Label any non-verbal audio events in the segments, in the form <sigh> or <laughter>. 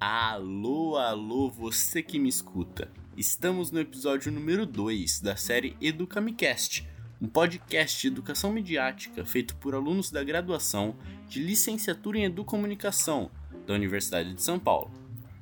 Alô, alô, você que me escuta. Estamos no episódio número 2 da série EducaMicast, um podcast de educação midiática feito por alunos da graduação de licenciatura em Educomunicação da Universidade de São Paulo,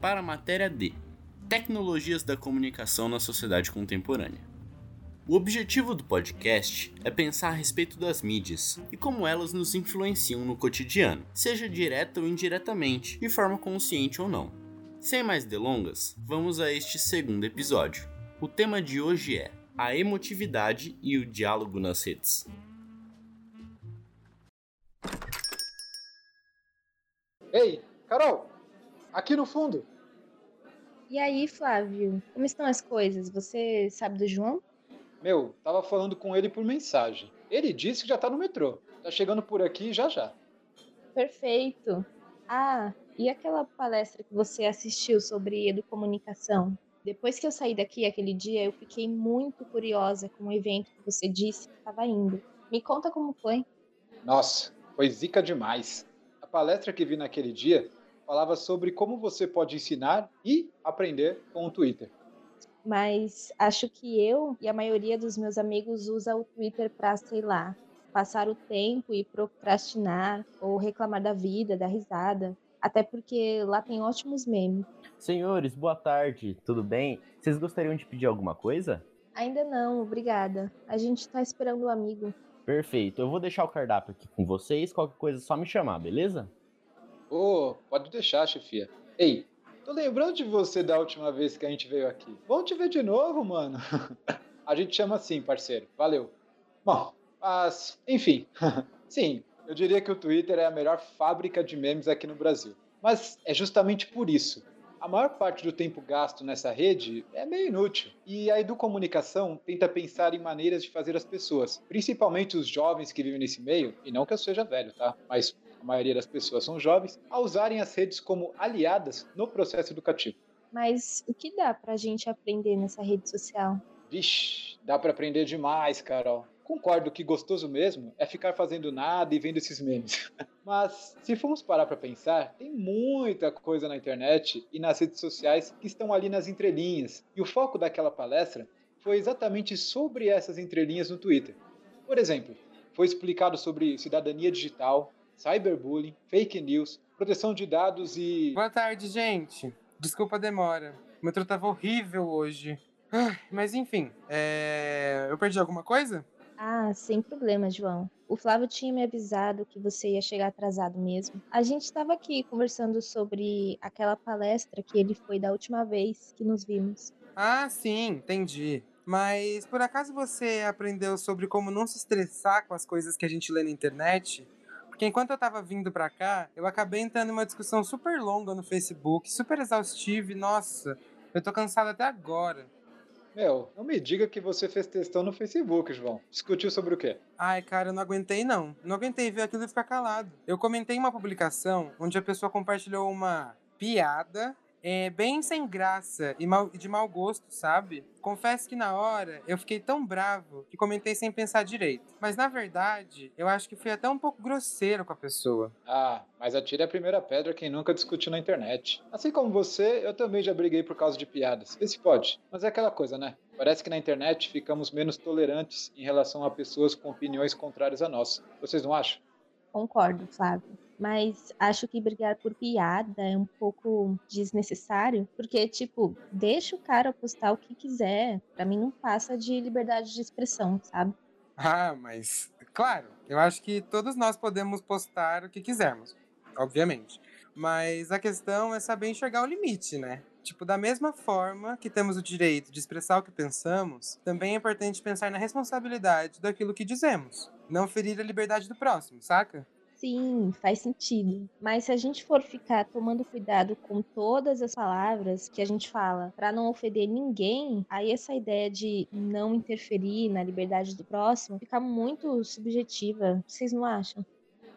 para a matéria de Tecnologias da Comunicação na Sociedade Contemporânea. O objetivo do podcast é pensar a respeito das mídias e como elas nos influenciam no cotidiano, seja direta ou indiretamente, de forma consciente ou não. Sem mais delongas, vamos a este segundo episódio. O tema de hoje é a emotividade e o diálogo nas redes. Ei, Carol, aqui no fundo. E aí, Flávio, como estão as coisas? Você sabe do João? Meu, tava falando com ele por mensagem. Ele disse que já tá no metrô. Tá chegando por aqui já já. Perfeito. Ah, e aquela palestra que você assistiu sobre educomunicação? Depois que eu saí daqui aquele dia, eu fiquei muito curiosa com o evento que você disse que estava indo. Me conta como foi. Nossa, foi zica demais. A palestra que vi naquele dia falava sobre como você pode ensinar e aprender com o Twitter mas acho que eu e a maioria dos meus amigos usa o Twitter para, sei lá, passar o tempo e procrastinar ou reclamar da vida, da risada. Até porque lá tem ótimos memes. Senhores, boa tarde, tudo bem? Vocês gostariam de pedir alguma coisa? Ainda não, obrigada. A gente tá esperando o um amigo. Perfeito, eu vou deixar o cardápio aqui com vocês. Qualquer coisa é só me chamar, beleza? Ô, oh, pode deixar, chefia. Ei, Tô lembrando de você da última vez que a gente veio aqui. Vamos te ver de novo, mano. <laughs> a gente chama assim, parceiro. Valeu. Bom, mas, enfim. <laughs> Sim, eu diria que o Twitter é a melhor fábrica de memes aqui no Brasil. Mas é justamente por isso. A maior parte do tempo gasto nessa rede é meio inútil. E a Educomunicação tenta pensar em maneiras de fazer as pessoas, principalmente os jovens que vivem nesse meio, e não que eu seja velho, tá? Mas a maioria das pessoas são jovens, a usarem as redes como aliadas no processo educativo. Mas o que dá pra gente aprender nessa rede social? Vixe, dá para aprender demais, Carol. Concordo que gostoso mesmo é ficar fazendo nada e vendo esses memes. <laughs> Mas se formos parar para pensar, tem muita coisa na internet e nas redes sociais que estão ali nas entrelinhas. E o foco daquela palestra foi exatamente sobre essas entrelinhas no Twitter. Por exemplo, foi explicado sobre cidadania digital, cyberbullying, fake news, proteção de dados e. Boa tarde, gente. Desculpa a demora. O metrô tava horrível hoje. Mas enfim, é... eu perdi alguma coisa? Ah, sem problema, João. O Flávio tinha me avisado que você ia chegar atrasado mesmo. A gente estava aqui conversando sobre aquela palestra que ele foi da última vez que nos vimos. Ah, sim, entendi. Mas por acaso você aprendeu sobre como não se estressar com as coisas que a gente lê na internet? Porque enquanto eu tava vindo pra cá, eu acabei entrando em uma discussão super longa no Facebook, super exaustiva e, nossa, eu tô cansado até agora. Meu, não me diga que você fez textão no Facebook, João. Discutiu sobre o quê? Ai, cara, eu não aguentei não. Não aguentei ver aquilo e ficar calado. Eu comentei uma publicação onde a pessoa compartilhou uma piada é, bem sem graça e mal, de mau gosto, sabe? Confesso que na hora eu fiquei tão bravo que comentei sem pensar direito. Mas na verdade, eu acho que fui até um pouco grosseiro com a pessoa. Ah, mas atire a primeira pedra quem nunca discutiu na internet. Assim como você, eu também já briguei por causa de piadas. Vê se pode. Mas é aquela coisa, né? Parece que na internet ficamos menos tolerantes em relação a pessoas com opiniões contrárias à nossa. Vocês não acham? Concordo, Flávio mas acho que brigar por piada é um pouco desnecessário, porque, tipo, deixa o cara postar o que quiser. Para mim não passa de liberdade de expressão, sabe? Ah, mas, claro, eu acho que todos nós podemos postar o que quisermos, obviamente. Mas a questão é saber enxergar o limite, né? Tipo, da mesma forma que temos o direito de expressar o que pensamos, também é importante pensar na responsabilidade daquilo que dizemos. Não ferir a liberdade do próximo, saca? Sim, faz sentido. Mas se a gente for ficar tomando cuidado com todas as palavras que a gente fala para não ofender ninguém, aí essa ideia de não interferir na liberdade do próximo fica muito subjetiva. Vocês não acham?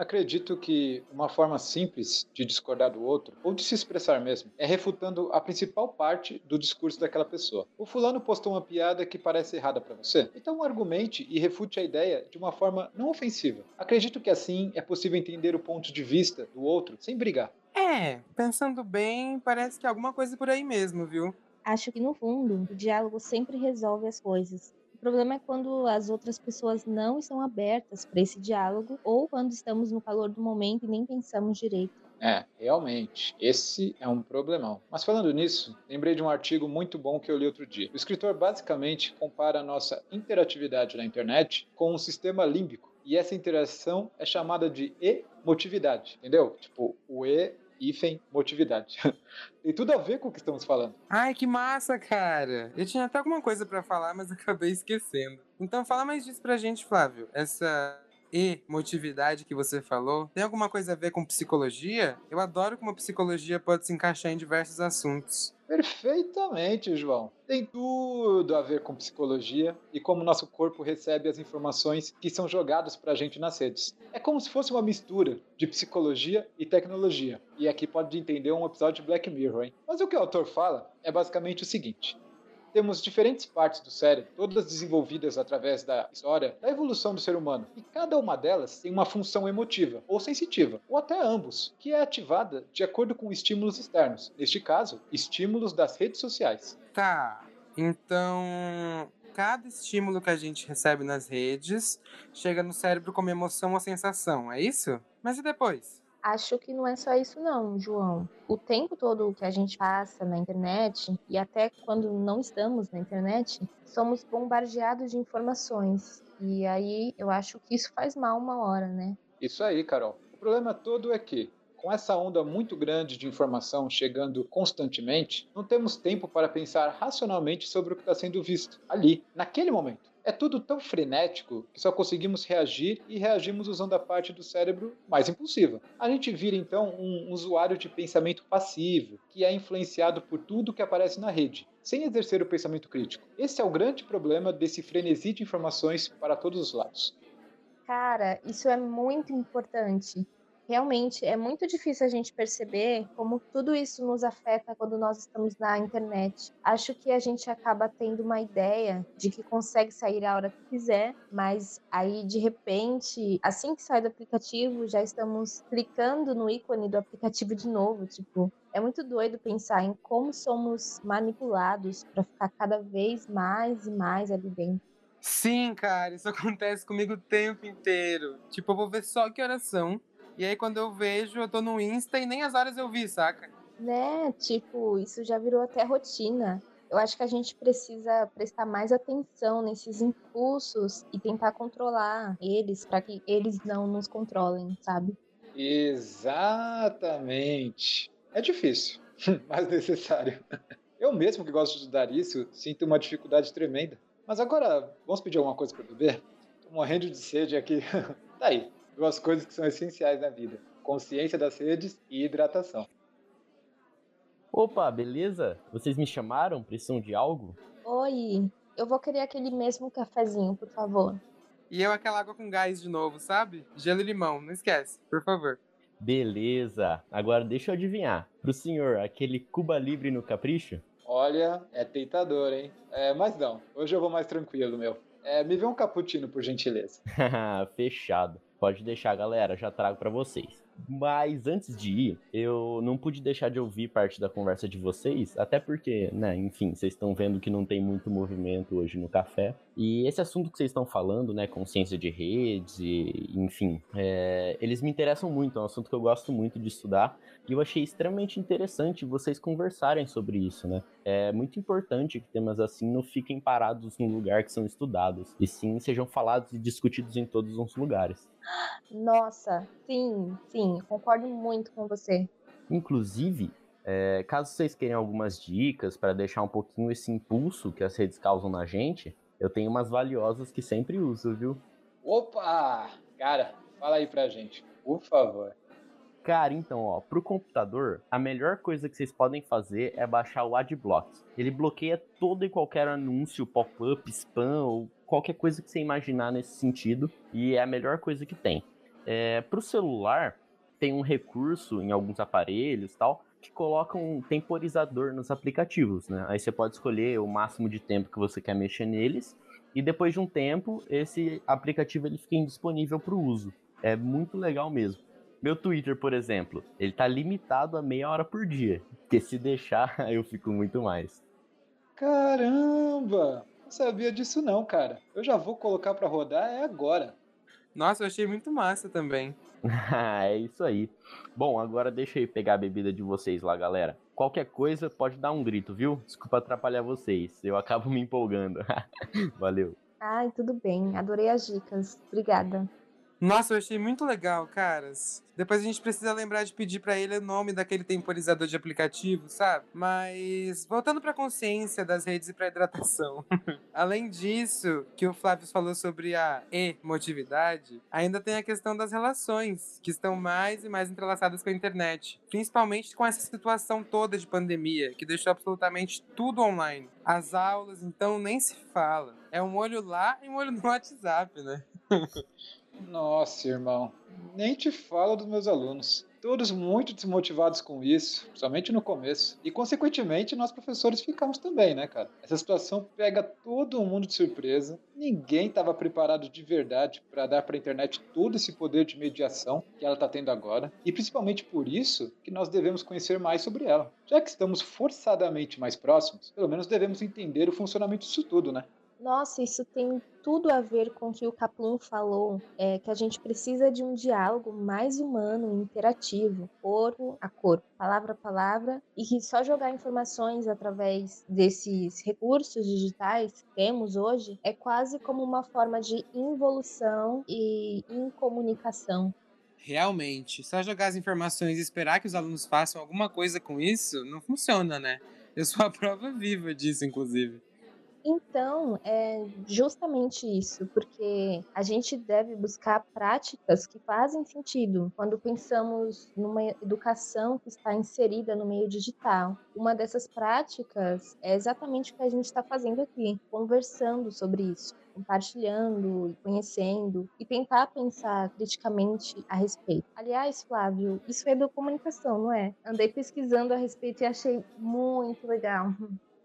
Acredito que uma forma simples de discordar do outro, ou de se expressar mesmo, é refutando a principal parte do discurso daquela pessoa. O fulano postou uma piada que parece errada para você, então argumente e refute a ideia de uma forma não ofensiva. Acredito que assim é possível entender o ponto de vista do outro sem brigar. É, pensando bem, parece que é alguma coisa por aí mesmo, viu? Acho que no fundo, o diálogo sempre resolve as coisas. Problema é quando as outras pessoas não estão abertas para esse diálogo ou quando estamos no calor do momento e nem pensamos direito. É, realmente, esse é um problemão. Mas falando nisso, lembrei de um artigo muito bom que eu li outro dia. O escritor basicamente compara a nossa interatividade na internet com um sistema límbico. E essa interação é chamada de emotividade, entendeu? Tipo, o E hífen motividade. <laughs> Tem tudo a ver com o que estamos falando. Ai, que massa, cara! Eu tinha até alguma coisa para falar, mas <laughs> acabei esquecendo. Então fala mais disso pra gente, Flávio. Essa emotividade que você falou, tem alguma coisa a ver com psicologia? Eu adoro como a psicologia pode se encaixar em diversos assuntos. Perfeitamente, João. Tem tudo a ver com psicologia e como nosso corpo recebe as informações que são jogadas para a gente nas redes. É como se fosse uma mistura de psicologia e tecnologia. E aqui pode entender um episódio de Black Mirror, hein? Mas o que o autor fala é basicamente o seguinte: temos diferentes partes do cérebro, todas desenvolvidas através da história da evolução do ser humano, e cada uma delas tem uma função emotiva ou sensitiva, ou até ambos, que é ativada de acordo com estímulos externos, neste caso, estímulos das redes sociais. Tá, então cada estímulo que a gente recebe nas redes chega no cérebro como emoção ou sensação, é isso? Mas e depois? Acho que não é só isso não, João. O tempo todo que a gente passa na internet e até quando não estamos na internet, somos bombardeados de informações. E aí eu acho que isso faz mal uma hora, né? Isso aí, Carol. O problema todo é que com essa onda muito grande de informação chegando constantemente, não temos tempo para pensar racionalmente sobre o que está sendo visto ali, naquele momento. É tudo tão frenético que só conseguimos reagir e reagimos usando a parte do cérebro mais impulsiva. A gente vira então um usuário de pensamento passivo, que é influenciado por tudo que aparece na rede, sem exercer o pensamento crítico. Esse é o grande problema desse frenesi de informações para todos os lados. Cara, isso é muito importante realmente é muito difícil a gente perceber como tudo isso nos afeta quando nós estamos na internet. Acho que a gente acaba tendo uma ideia de que consegue sair a hora que quiser, mas aí de repente, assim que sai do aplicativo, já estamos clicando no ícone do aplicativo de novo, tipo, é muito doido pensar em como somos manipulados para ficar cada vez mais e mais ali dentro. Sim, cara, isso <laughs> acontece comigo o tempo inteiro. Tipo, eu vou ver só que oração e aí quando eu vejo, eu tô no Insta e nem as horas eu vi, saca? Né? Tipo, isso já virou até rotina. Eu acho que a gente precisa prestar mais atenção nesses impulsos e tentar controlar eles para que eles não nos controlem, sabe? Exatamente. É difícil, <laughs> mas necessário. <laughs> Eu mesmo que gosto de estudar isso, sinto uma dificuldade tremenda. Mas agora, vamos pedir alguma coisa para beber? Tô morrendo de sede aqui. <laughs> tá aí duas coisas que são essenciais na vida: consciência das redes e hidratação. Opa, beleza? Vocês me chamaram? Precisam de algo? Oi, eu vou querer aquele mesmo cafezinho, por favor. E eu aquela água com gás de novo, sabe? Gelo e limão, não esquece, por favor. Beleza. Agora deixa eu adivinhar. Pro senhor, aquele Cuba Libre no Capricho? Olha, é tentador, hein? É, mas não, hoje eu vou mais tranquilo, meu. É, me vê um cappuccino, por gentileza. <laughs> Fechado. Pode deixar, galera, já trago para vocês. Mas antes de ir, eu não pude deixar de ouvir parte da conversa de vocês, até porque, né, enfim, vocês estão vendo que não tem muito movimento hoje no café. E esse assunto que vocês estão falando, né, consciência de redes, e, enfim, é, eles me interessam muito, é um assunto que eu gosto muito de estudar. E eu achei extremamente interessante vocês conversarem sobre isso, né? É muito importante que temas assim não fiquem parados num lugar que são estudados, e sim sejam falados e discutidos em todos os lugares. Nossa, sim, sim, concordo muito com você. Inclusive, é, caso vocês queiram algumas dicas para deixar um pouquinho esse impulso que as redes causam na gente, eu tenho umas valiosas que sempre uso, viu? Opa! Cara, fala aí pra gente, por favor. Cara, então, ó, pro computador, a melhor coisa que vocês podem fazer é baixar o Adblock. Ele bloqueia todo e qualquer anúncio, pop-up, spam ou qualquer coisa que você imaginar nesse sentido, e é a melhor coisa que tem. É, para o celular, tem um recurso em alguns aparelhos tal que colocam um temporizador nos aplicativos, né? Aí você pode escolher o máximo de tempo que você quer mexer neles e depois de um tempo esse aplicativo ele fica indisponível para o uso. É muito legal mesmo. Meu Twitter, por exemplo, ele tá limitado a meia hora por dia, porque se deixar <laughs> eu fico muito mais. Caramba! Não sabia disso não, cara. Eu já vou colocar para rodar é agora. Nossa, eu achei muito massa também. <laughs> é isso aí. Bom, agora deixa eu pegar a bebida de vocês lá, galera. Qualquer coisa pode dar um grito, viu? Desculpa atrapalhar vocês. Eu acabo me empolgando. <laughs> Valeu. Ai, tudo bem. Adorei as dicas. Obrigada. Nossa, eu achei muito legal, caras. Depois a gente precisa lembrar de pedir para ele o nome daquele temporizador de aplicativo, sabe? Mas voltando para consciência das redes e para hidratação. <laughs> Além disso, que o Flávio falou sobre a emotividade, ainda tem a questão das relações, que estão mais e mais entrelaçadas com a internet, principalmente com essa situação toda de pandemia, que deixou absolutamente tudo online. As aulas, então, nem se fala. É um olho lá e um olho no <laughs> WhatsApp, né? <laughs> Nossa, irmão, nem te falo dos meus alunos. Todos muito desmotivados com isso, somente no começo. E, consequentemente, nós professores ficamos também, né, cara? Essa situação pega todo mundo de surpresa. Ninguém estava preparado de verdade para dar para a internet todo esse poder de mediação que ela está tendo agora. E, principalmente por isso, que nós devemos conhecer mais sobre ela. Já que estamos forçadamente mais próximos, pelo menos devemos entender o funcionamento disso tudo, né? Nossa, isso tem tudo a ver com o que o Kaplum falou, é que a gente precisa de um diálogo mais humano e interativo, corpo a corpo, palavra a palavra, e que só jogar informações através desses recursos digitais que temos hoje é quase como uma forma de involução e incomunicação. Realmente, só jogar as informações e esperar que os alunos façam alguma coisa com isso não funciona, né? Eu sou a prova viva disso, inclusive. Então, é justamente isso, porque a gente deve buscar práticas que fazem sentido quando pensamos numa educação que está inserida no meio digital. Uma dessas práticas é exatamente o que a gente está fazendo aqui, conversando sobre isso compartilhando, conhecendo e tentar pensar criticamente a respeito. Aliás, Flávio, isso é comunicação, não é? Andei pesquisando a respeito e achei muito legal.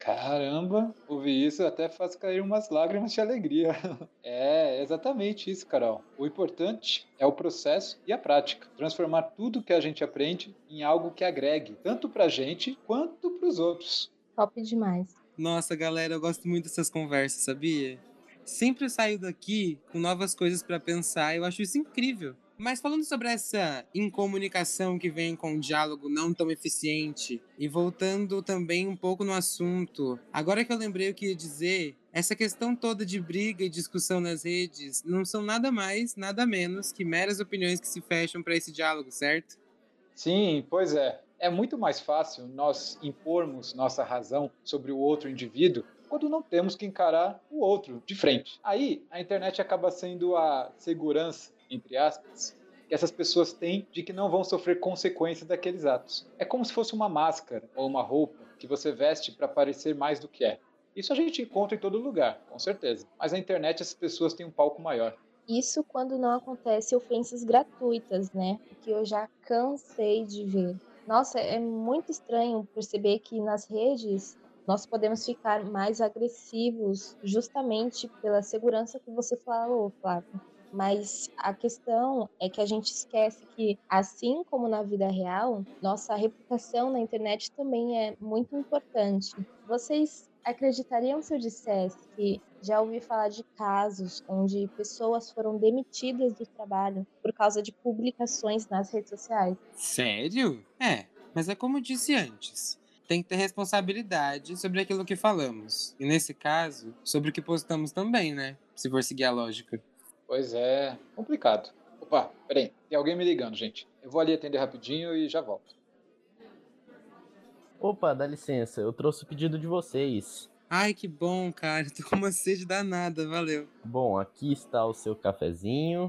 Caramba, ouvir isso até faz cair umas lágrimas de alegria. <laughs> É exatamente isso, Carol. O importante é o processo e a prática. Transformar tudo que a gente aprende em algo que agregue, tanto pra gente quanto pros outros. Top demais. Nossa, galera, eu gosto muito dessas conversas, sabia? Sempre saio daqui com novas coisas para pensar, eu acho isso incrível. Mas falando sobre essa incomunicação que vem com um diálogo não tão eficiente, e voltando também um pouco no assunto, agora que eu lembrei o que ia dizer, essa questão toda de briga e discussão nas redes não são nada mais, nada menos que meras opiniões que se fecham para esse diálogo, certo? Sim, pois é. É muito mais fácil nós impormos nossa razão sobre o outro indivíduo quando não temos que encarar o outro de frente. Aí a internet acaba sendo a segurança entre aspas, que essas pessoas têm de que não vão sofrer consequências daqueles atos. É como se fosse uma máscara ou uma roupa que você veste para parecer mais do que é. Isso a gente encontra em todo lugar, com certeza. Mas na internet essas pessoas têm um palco maior. Isso quando não acontece ofensas gratuitas, né? Que eu já cansei de ver. Nossa, é muito estranho perceber que nas redes nós podemos ficar mais agressivos justamente pela segurança que você falou, Flávio. Mas a questão é que a gente esquece que, assim como na vida real, nossa reputação na internet também é muito importante. Vocês acreditariam se eu dissesse que já ouvi falar de casos onde pessoas foram demitidas do trabalho por causa de publicações nas redes sociais? Sério? É, mas é como eu disse antes. Tem que ter responsabilidade sobre aquilo que falamos. E nesse caso, sobre o que postamos também, né? Se for seguir a lógica. Pois é, complicado. Opa, peraí, tem alguém me ligando, gente. Eu vou ali atender rapidinho e já volto. Opa, dá licença, eu trouxe o pedido de vocês. Ai, que bom, cara. <laughs> Tô com uma sede danada, valeu. Bom, aqui está o seu cafezinho.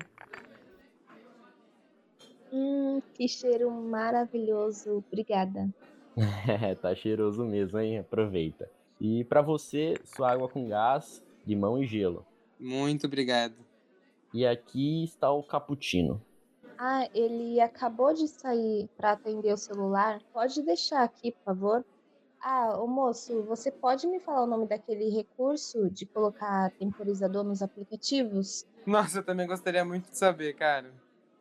Hum, que cheiro maravilhoso. Obrigada. É, <laughs> tá cheiroso mesmo, hein? Aproveita. E para você, sua água com gás, limão e gelo. Muito obrigado. E aqui está o cappuccino. Ah, ele acabou de sair para atender o celular. Pode deixar aqui, por favor. Ah, ô moço, você pode me falar o nome daquele recurso de colocar temporizador nos aplicativos? Nossa, eu também gostaria muito de saber, cara.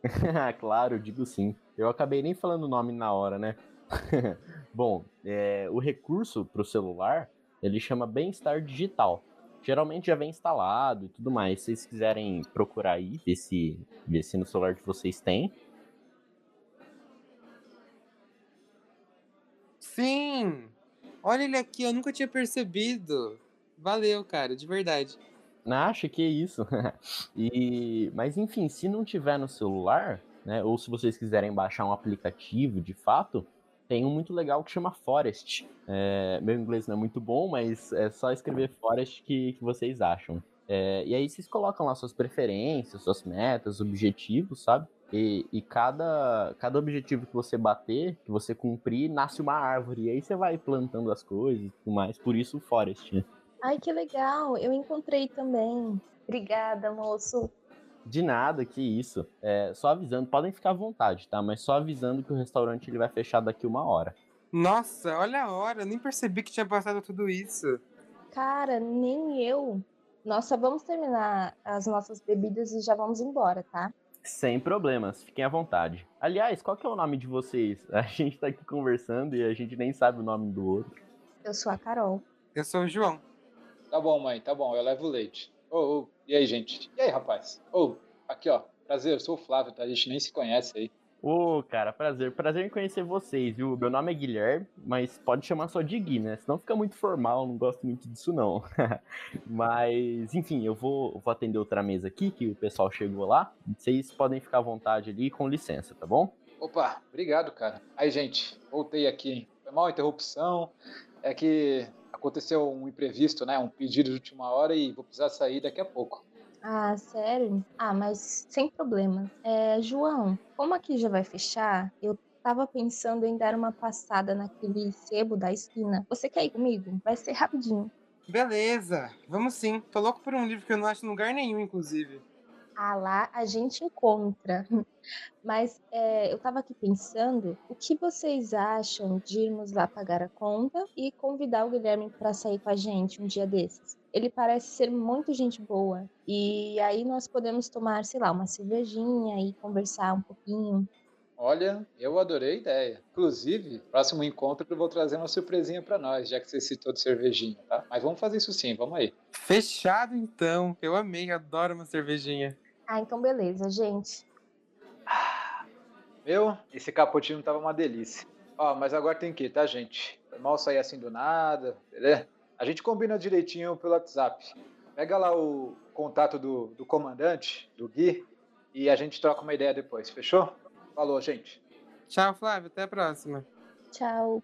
<laughs> claro, digo sim. Eu acabei nem falando o nome na hora, né? <laughs> Bom, é, o recurso para o celular ele chama Bem-Estar Digital. Geralmente já vem instalado e tudo mais. Se vocês quiserem procurar aí, ver se, ver se no celular de vocês tem. Sim! Olha ele aqui, eu nunca tinha percebido. Valeu, cara, de verdade. Acha que é isso. <laughs> e, mas enfim, se não tiver no celular, né, ou se vocês quiserem baixar um aplicativo de fato, tem um muito legal que chama Forest. É, meu inglês não é muito bom, mas é só escrever Forest que, que vocês acham. É, e aí vocês colocam lá suas preferências, suas metas, objetivos, sabe? E, e, cada, cada objetivo que você bater, que você cumprir, nasce uma árvore. E aí você vai plantando as coisas e tudo mais. Por isso o Forest, né? Ai, que legal! Eu encontrei também. Obrigada, moço. De nada, que isso. É, só avisando, podem ficar à vontade, tá? Mas só avisando que o restaurante ele vai fechar daqui uma hora. Nossa, olha a hora, nem percebi que tinha passado tudo isso. Cara, nem eu. Nossa, vamos terminar as nossas bebidas e já vamos embora, tá? Sem problemas, fiquem à vontade. Aliás, qual que é o nome de vocês? <laughs> A gente tá aqui conversando e a gente nem sabe o nome do outro. Eu sou a Carol. Eu sou o João. Tá bom, mãe, tá bom, eu levo leite. Ô, oh, oh, e aí, gente? E aí, rapaz? Ô, oh, aqui, ó. Prazer, eu sou o Flávio, tá? A gente nem se conhece aí. Ô, oh, cara, prazer. Prazer em conhecer vocês, viu? Meu nome é Guilherme, mas pode chamar só de Gui, né? Senão fica muito formal, não gosto muito disso, não. <laughs> mas, enfim, eu vou, vou atender outra mesa aqui, que o pessoal chegou lá. Vocês podem ficar à vontade ali, com licença, tá bom? Opa, obrigado, cara. Aí, gente, voltei aqui, hein? Foi mal a interrupção. É que aconteceu um imprevisto, né? Um pedido de última hora e vou precisar sair daqui a pouco. Ah, sério? Ah, mas sem problemas. É, João, como aqui já vai fechar, eu tava pensando em dar uma passada naquele sebo da esquina. Você quer ir comigo? Vai ser rapidinho. Beleza, vamos sim. Tô louco por um livro que eu não acho em lugar nenhum, inclusive. Ah, lá a gente encontra. <laughs> Mas é, eu estava aqui pensando, o que vocês acham de irmos lá pagar a conta e convidar o Guilherme para sair com a gente um dia desses? Ele parece ser muito gente boa. E aí nós podemos tomar, sei lá, uma cervejinha e conversar um pouquinho. Olha, eu adorei a ideia. Inclusive, próximo encontro eu vou trazer uma surpresinha para nós, já que você citou de cervejinha, tá? Mas vamos fazer isso sim, vamos aí. Fechado então. Eu amei, adoro uma cervejinha. Ah, então beleza, gente. Meu, esse cappuccino tava uma delícia. Ó, mas agora tem que ir, tá, gente? Mal sair assim do nada, beleza? A gente combina direitinho pelo WhatsApp. Pega lá o contato do, do comandante, do Gui, e a gente troca uma ideia depois, fechou? Falou, gente. Tchau, Flávio. Até a próxima. Tchau.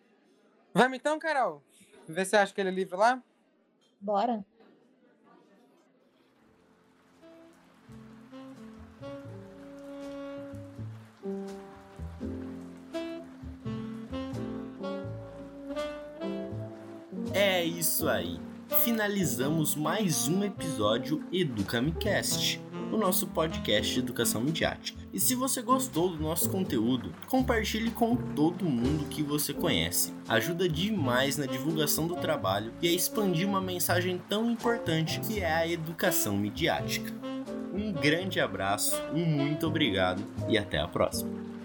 Vamos então, Carol? Vê se acha aquele livro lá? Bora. É isso aí. Finalizamos mais um episódio EducaMicast, o nosso podcast de educação midiática. E se você gostou do nosso conteúdo, compartilhe com todo mundo que você conhece. Ajuda demais na divulgação do trabalho e a expandir uma mensagem tão importante que é a educação midiática. Um grande abraço, um muito obrigado e até a próxima.